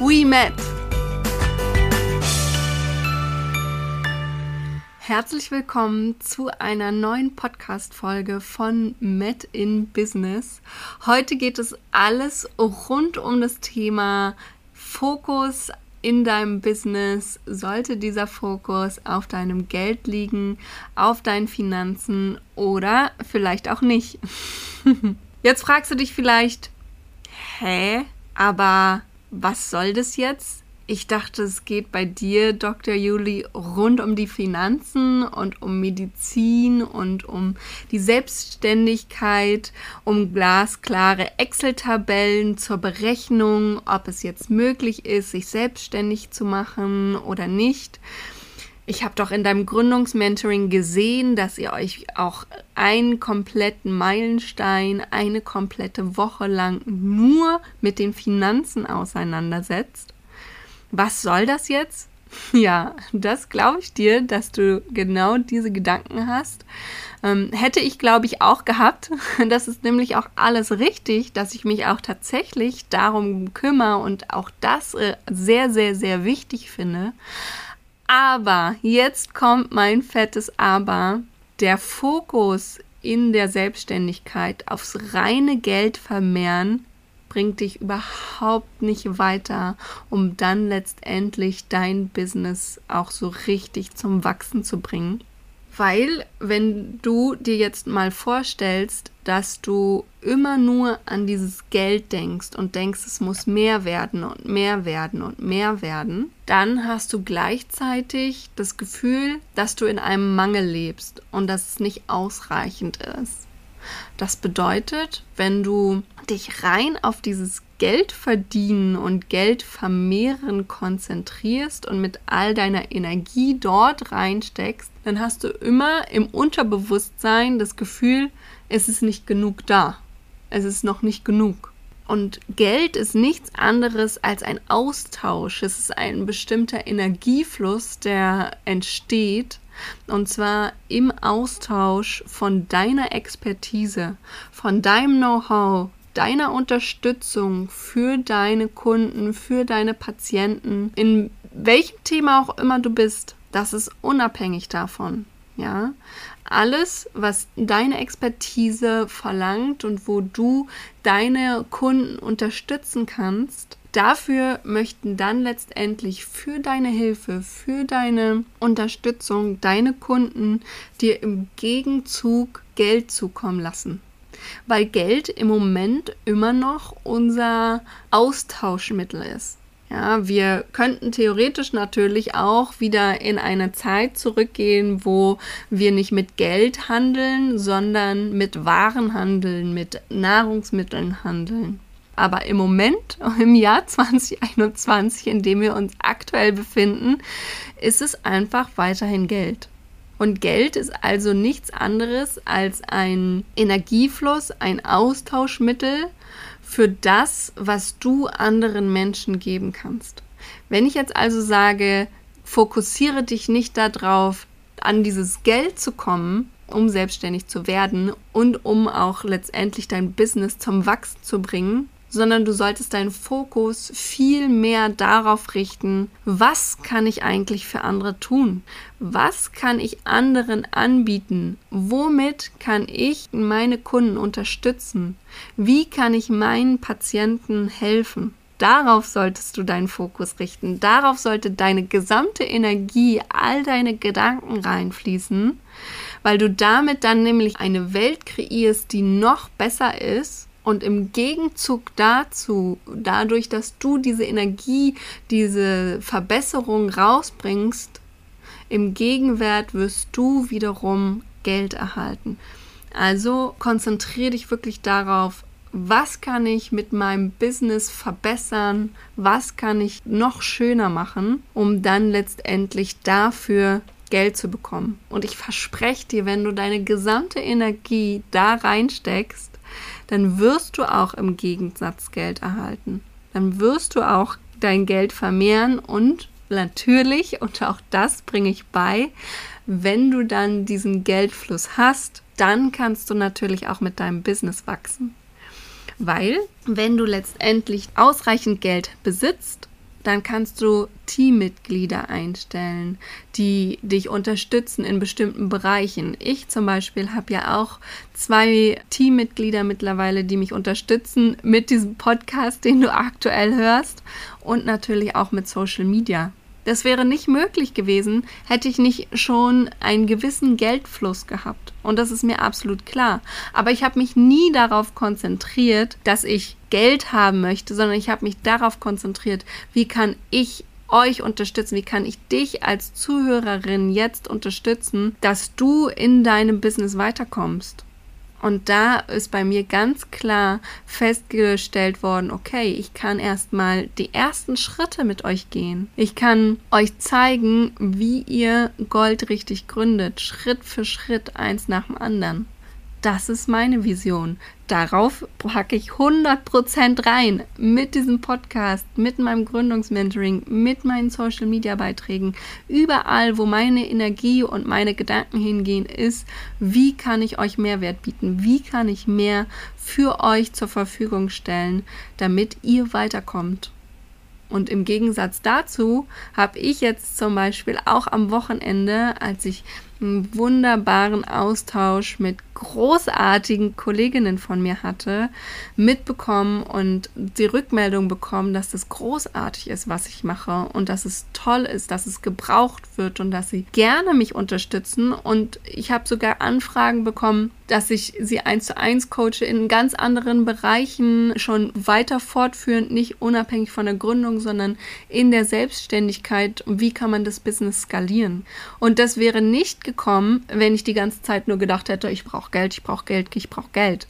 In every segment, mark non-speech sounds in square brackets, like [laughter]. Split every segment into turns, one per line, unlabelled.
we met. Herzlich willkommen zu einer neuen Podcast-Folge von Met in Business. Heute geht es alles rund um das Thema Fokus in deinem Business. Sollte dieser Fokus auf deinem Geld liegen, auf deinen Finanzen oder vielleicht auch nicht? [laughs] Jetzt fragst du dich vielleicht, hä, aber was soll das jetzt? Ich dachte, es geht bei dir, Dr. Juli, rund um die Finanzen und um Medizin und um die Selbstständigkeit, um glasklare Excel-Tabellen zur Berechnung, ob es jetzt möglich ist, sich selbstständig zu machen oder nicht. Ich habe doch in deinem Gründungsmentoring gesehen, dass ihr euch auch einen kompletten Meilenstein, eine komplette Woche lang nur mit den Finanzen auseinandersetzt. Was soll das jetzt? [laughs] Ja, das glaube ich dir, dass du genau diese Gedanken hast. Ähm, hätte ich, glaube ich, auch gehabt. [laughs] Das ist nämlich auch alles richtig, dass ich mich auch tatsächlich darum kümmere und auch das äh, sehr, sehr, sehr wichtig finde. Aber jetzt kommt mein fettes Aber. Der Fokus in der Selbstständigkeit aufs reine Geld vermehren bringt dich überhaupt nicht weiter, um dann letztendlich dein Business auch so richtig zum Wachsen zu bringen. Weil, wenn du dir jetzt mal vorstellst, dass du immer nur an dieses Geld denkst und denkst, es muss mehr werden und mehr werden und mehr werden, dann hast du gleichzeitig das Gefühl, dass du in einem Mangel lebst und dass es nicht ausreichend ist. Das bedeutet, wenn du dich rein auf dieses Geld verdienen und Geld vermehren konzentrierst und mit all deiner Energie dort reinsteckst, dann hast du immer im Unterbewusstsein das Gefühl, es ist nicht genug da. Es ist noch nicht genug. Und Geld ist nichts anderes als ein Austausch. Es ist ein bestimmter Energiefluss, der entsteht. Und zwar im Austausch von deiner Expertise, von deinem Know-how, deiner Unterstützung für deine Kunden, für deine Patienten, in welchem Thema auch immer du bist, das ist unabhängig davon. Ja, alles, was deine Expertise verlangt und wo du deine Kunden unterstützen kannst, dafür möchten dann letztendlich für deine Hilfe, für deine Unterstützung deine Kunden dir im Gegenzug Geld zukommen lassen weil Geld im Moment immer noch unser Austauschmittel ist. Ja, wir könnten theoretisch natürlich auch wieder in eine Zeit zurückgehen, wo wir nicht mit Geld handeln, sondern mit Waren handeln, mit Nahrungsmitteln handeln. Aber im Moment, [laughs] im Jahr 2021, in dem wir uns aktuell befinden, ist es einfach weiterhin Geld. Und Geld ist also nichts anderes als ein Energiefluss, ein Austauschmittel für das, was du anderen Menschen geben kannst. Wenn ich jetzt also sage, fokussiere dich nicht darauf, an dieses Geld zu kommen, um selbstständig zu werden und um auch letztendlich dein Business zum Wachsen zu bringen, sondern du solltest deinen Fokus viel mehr darauf richten, was kann ich eigentlich für andere tun? Was kann ich anderen anbieten? Womit kann ich meine Kunden unterstützen? Wie kann ich meinen Patienten helfen? Darauf solltest du deinen Fokus richten. Darauf sollte deine gesamte Energie, all deine Gedanken reinfließen, weil du damit dann nämlich eine Welt kreierst, die noch besser ist und im Gegenzug dazu, dadurch, dass du diese Energie, diese Verbesserung rausbringst, im Gegenwert wirst du wiederum Geld erhalten. Also konzentriere dich wirklich darauf, was kann ich mit meinem Business verbessern, was kann ich noch schöner machen, um dann letztendlich dafür Geld zu bekommen. Und ich verspreche dir, wenn du deine gesamte Energie da reinsteckst, dann wirst du auch im Gegensatz Geld erhalten. Dann wirst du auch dein Geld vermehren und natürlich, und auch das bringe ich bei, wenn du dann diesen Geldfluss hast, dann kannst du natürlich auch mit deinem Business wachsen. Weil, wenn du letztendlich ausreichend Geld besitzt, dann kannst du Teammitglieder einstellen, die dich unterstützen in bestimmten Bereichen. Ich zum Beispiel habe ja auch zwei Teammitglieder mittlerweile, die mich unterstützen mit diesem Podcast, den du aktuell hörst und natürlich auch mit Social Media. Das wäre nicht möglich gewesen, hätte ich nicht schon einen gewissen Geldfluss gehabt. Und das ist mir absolut klar. Aber ich habe mich nie darauf konzentriert, dass ich Geld haben möchte, sondern ich habe mich darauf konzentriert, wie kann ich euch unterstützen? Wie kann ich dich als Zuhörerin jetzt unterstützen, dass du in deinem Business weiterkommst? Und da ist bei mir ganz klar festgestellt worden, okay, ich kann erstmal die ersten Schritte mit euch gehen. Ich kann euch zeigen, wie ihr Gold richtig gründet, Schritt für Schritt, eins nach dem anderen. Das ist meine Vision. Darauf packe ich 100% rein mit diesem Podcast, mit meinem Gründungsmentoring, mit meinen Social Media Beiträgen. Überall, wo meine Energie und meine Gedanken hingehen, ist, wie kann ich euch Mehrwert bieten? Wie kann ich mehr für euch zur Verfügung stellen, damit ihr weiterkommt? Und im Gegensatz dazu habe ich jetzt zum Beispiel auch am Wochenende, als ich einen wunderbaren Austausch mit großartigen Kolleginnen von mir hatte, mitbekommen und die Rückmeldung bekommen, dass das großartig ist, was ich mache und dass es toll ist, dass es gebraucht wird und dass sie gerne mich unterstützen. Und ich habe sogar Anfragen bekommen, dass ich sie eins zu eins coache in ganz anderen Bereichen schon weiter fortführend, nicht unabhängig von der Gründung, sondern in der Selbstständigkeit. Wie kann man das Business skalieren? Und das wäre nicht gekommen, wenn ich die ganze Zeit nur gedacht hätte, ich brauche Geld, ich brauche Geld, ich brauche Geld.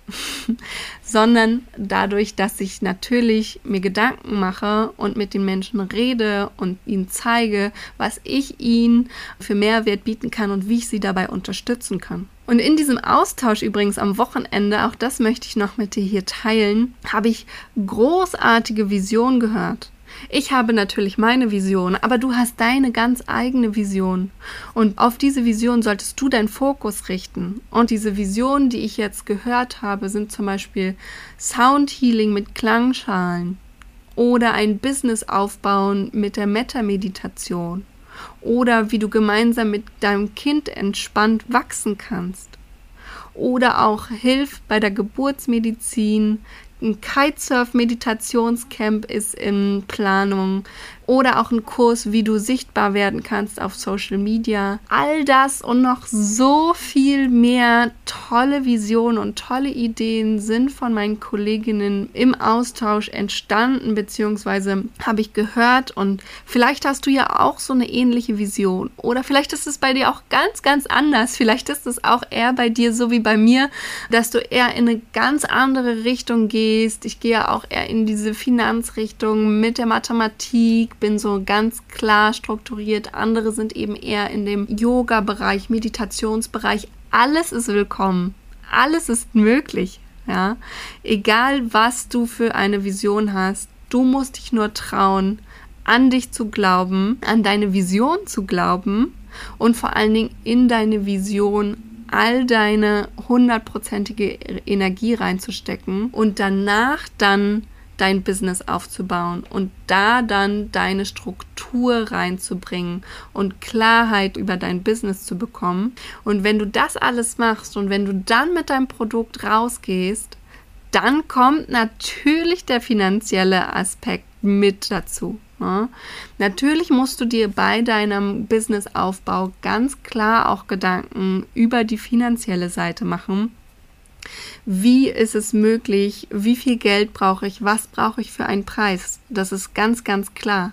[laughs] Sondern dadurch, dass ich natürlich mir Gedanken mache und mit den Menschen rede und ihnen zeige, was ich ihnen für Mehrwert bieten kann und wie ich sie dabei unterstützen kann. Und in diesem Austausch übrigens am Wochenende, auch das möchte ich noch mit dir hier teilen, habe ich großartige Visionen gehört. Ich habe natürlich meine Vision, aber du hast deine ganz eigene Vision. Und auf diese Vision solltest du deinen Fokus richten. Und diese Visionen, die ich jetzt gehört habe, sind zum Beispiel Soundhealing mit Klangschalen oder ein Business aufbauen mit der Metta-Meditation oder wie du gemeinsam mit deinem Kind entspannt wachsen kannst oder auch Hilf bei der Geburtsmedizin, ein Kitesurf-Meditationscamp ist in Planung oder auch ein Kurs, wie du sichtbar werden kannst auf Social Media. All das und noch so viel mehr tolle Visionen und tolle Ideen sind von meinen Kolleginnen im Austausch entstanden, beziehungsweise habe ich gehört und vielleicht hast du ja auch so eine ähnliche Vision oder vielleicht ist es bei dir auch ganz, ganz anders. Vielleicht ist es auch eher bei dir so wie bei mir, dass du eher in eine ganz andere Richtung gehst. Ich gehe ja auch eher in diese Finanzrichtung mit der Mathematik, bin so ganz klar strukturiert. Andere sind eben eher in dem Yoga-Bereich, Meditationsbereich. Alles ist willkommen. Alles ist möglich. Ja, egal was du für eine Vision hast, du musst dich nur trauen, an dich zu glauben, an deine Vision zu glauben und vor allen Dingen in deine Vision all deine hundertprozentige Energie reinzustecken und danach dann dein Business aufzubauen und da dann deine Struktur reinzubringen und Klarheit über dein Business zu bekommen. Und wenn du das alles machst und wenn du dann mit deinem Produkt rausgehst, dann kommt natürlich der finanzielle Aspekt mit dazu. Ne? Natürlich musst du dir bei deinem Businessaufbau ganz klar auch Gedanken über die finanzielle Seite machen wie ist es möglich, wie viel Geld brauche ich, was brauche ich für einen Preis. Das ist ganz, ganz klar.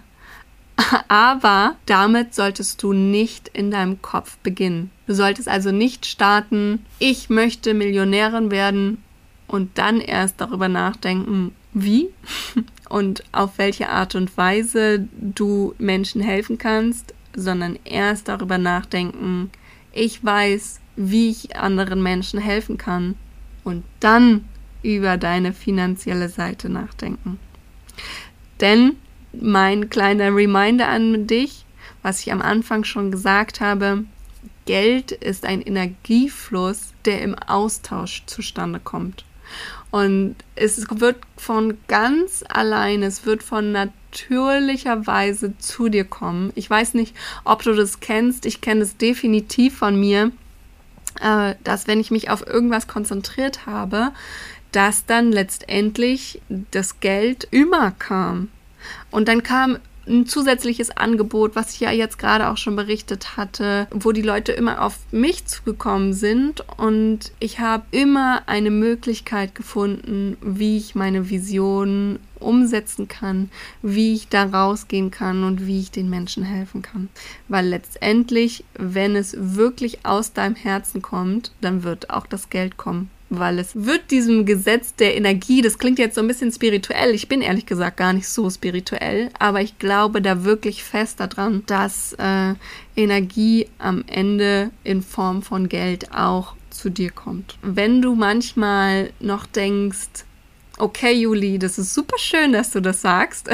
[laughs] Aber damit solltest du nicht in deinem Kopf beginnen. Du solltest also nicht starten, ich möchte Millionärin werden und dann erst darüber nachdenken, wie [laughs] und auf welche Art und Weise du Menschen helfen kannst, sondern erst darüber nachdenken, ich weiß, wie ich anderen Menschen helfen kann und dann über deine finanzielle Seite nachdenken. Denn mein kleiner Reminder an dich, was ich am Anfang schon gesagt habe, Geld ist ein Energiefluss, der im Austausch zustande kommt. Und es wird von ganz alleine, es wird von natürlicher Weise zu dir kommen. Ich weiß nicht, ob du das kennst. Ich kenne es definitiv von mir, äh, dass wenn ich mich auf irgendwas konzentriert habe, dass dann letztendlich das Geld immer kam. Und dann kam ein zusätzliches Angebot, was ich ja jetzt gerade auch schon berichtet hatte, wo die Leute immer auf mich zugekommen sind und ich habe immer eine Möglichkeit gefunden, wie ich meine Vision umsetzen kann, wie ich da rausgehen kann und wie ich den Menschen helfen kann. Weil letztendlich, wenn es wirklich aus deinem Herzen kommt, dann wird auch das Geld kommen weil es wird diesem Gesetz der Energie, das klingt jetzt so ein bisschen spirituell, ich bin ehrlich gesagt gar nicht so spirituell, aber ich glaube da wirklich fest daran, dass äh, Energie am Ende in Form von Geld auch zu dir kommt. Wenn du manchmal noch denkst, okay, Juli, das ist super schön, dass du das sagst.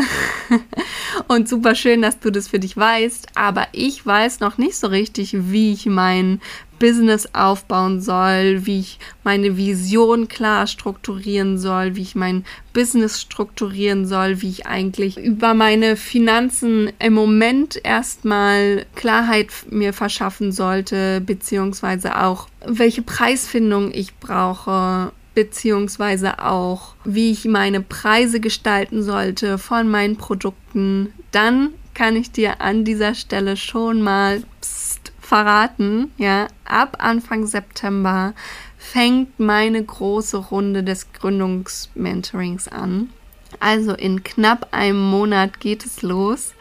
[laughs] Und super schön, dass du das für dich weißt, aber ich weiß noch nicht so richtig, wie ich mein Business aufbauen soll, wie ich meine Vision klar strukturieren soll, wie ich mein Business strukturieren soll, wie ich eigentlich über meine Finanzen im Moment erstmal Klarheit mir verschaffen sollte, beziehungsweise auch welche Preisfindung ich brauche beziehungsweise auch, wie ich meine Preise gestalten sollte von meinen Produkten, dann kann ich dir an dieser Stelle schon mal pst, verraten, ja, ab Anfang September fängt meine große Runde des Gründungsmentorings an. Also in knapp einem Monat geht es los.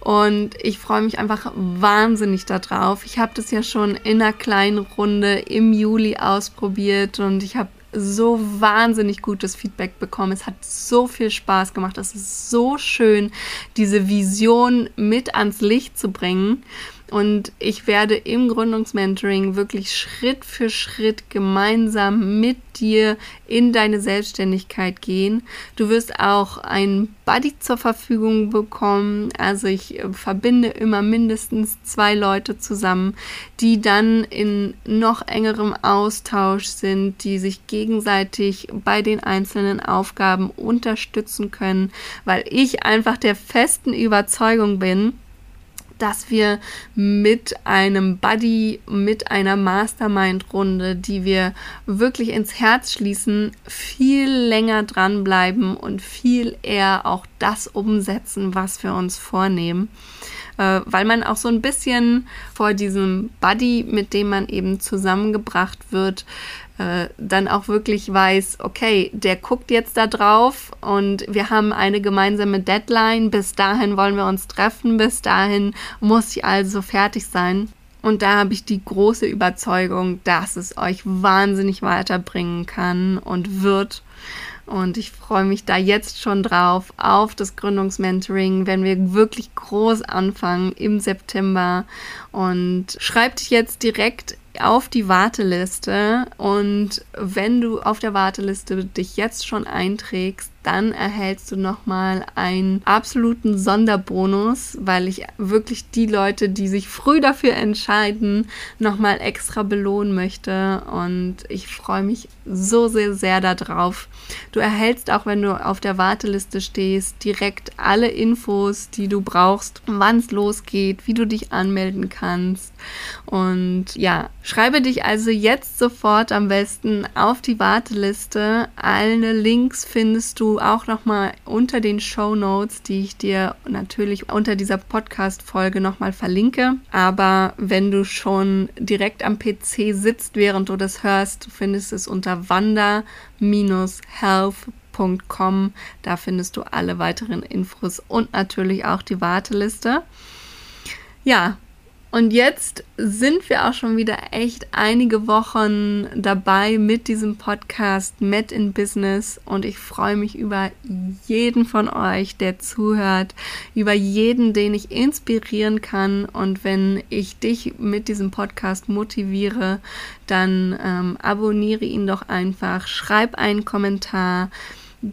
Und ich freue mich einfach wahnsinnig darauf. Ich habe das ja schon in einer kleinen Runde im Juli ausprobiert und ich habe so wahnsinnig gutes Feedback bekommen. Es hat so viel Spaß gemacht. Es ist so schön, diese Vision mit ans Licht zu bringen. Und ich werde im Gründungsmentoring wirklich Schritt für Schritt gemeinsam mit dir in deine Selbstständigkeit gehen. Du wirst auch einen Buddy zur Verfügung bekommen. Also ich äh, verbinde immer mindestens zwei Leute zusammen, die dann in noch engerem Austausch sind, die sich gegenseitig bei den einzelnen Aufgaben unterstützen können, weil ich einfach der festen Überzeugung bin, dass wir mit einem Buddy, mit einer Mastermind-Runde, die wir wirklich ins Herz schließen, viel länger dranbleiben und viel eher auch das umsetzen, was wir uns vornehmen. Äh, weil man auch so ein bisschen vor diesem Buddy, mit dem man eben zusammengebracht wird, äh, dann auch wirklich weiß, okay, der guckt jetzt da drauf und wir haben eine gemeinsame Deadline. Bis dahin wollen wir uns treffen, bis dahin muss ich also fertig sein. Und da habe ich die große Überzeugung, dass es euch wahnsinnig weiterbringen kann und wird. Und ich freue mich da jetzt schon drauf auf das Gründungsmentoring, wenn wir wirklich groß anfangen im September. Und schreibt jetzt direkt auf die Warteliste und wenn du auf der Warteliste dich jetzt schon einträgst, dann erhältst du nochmal einen absoluten Sonderbonus, weil ich wirklich die Leute, die sich früh dafür entscheiden, nochmal extra belohnen möchte. Und ich freue mich so sehr, sehr darauf. Du erhältst auch, wenn du auf der Warteliste stehst, direkt alle Infos, die du brauchst, wann es losgeht, wie du dich anmelden kannst. Und ja, schreibe dich also jetzt sofort am besten auf die Warteliste. Alle Links findest du auch nochmal unter den Show Notes, die ich dir natürlich unter dieser Podcast-Folge nochmal verlinke. Aber wenn du schon direkt am PC sitzt, während du das hörst, findest es unter wanda-health.com. Da findest du alle weiteren Infos und natürlich auch die Warteliste. Ja, Und jetzt sind wir auch schon wieder echt einige Wochen dabei mit diesem Podcast Met in Business. Und ich freue mich über jeden von euch, der zuhört, über jeden, den ich inspirieren kann. Und wenn ich dich mit diesem Podcast motiviere, dann ähm, abonniere ihn doch einfach, schreib einen Kommentar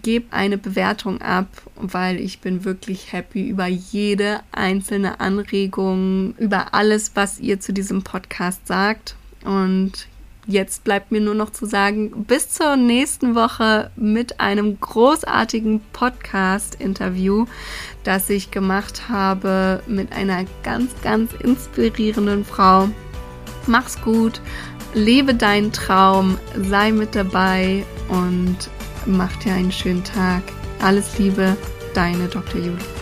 Gebt eine Bewertung ab, weil ich bin wirklich happy über jede einzelne Anregung, über alles, was ihr zu diesem Podcast sagt. Und jetzt bleibt mir nur noch zu sagen, bis zur nächsten Woche mit einem großartigen Podcast-Interview, das ich gemacht habe mit einer ganz, ganz inspirierenden Frau. Mach's gut, lebe deinen Traum, sei mit dabei und Mach dir einen schönen Tag. Alles Liebe, deine Dr. Julie.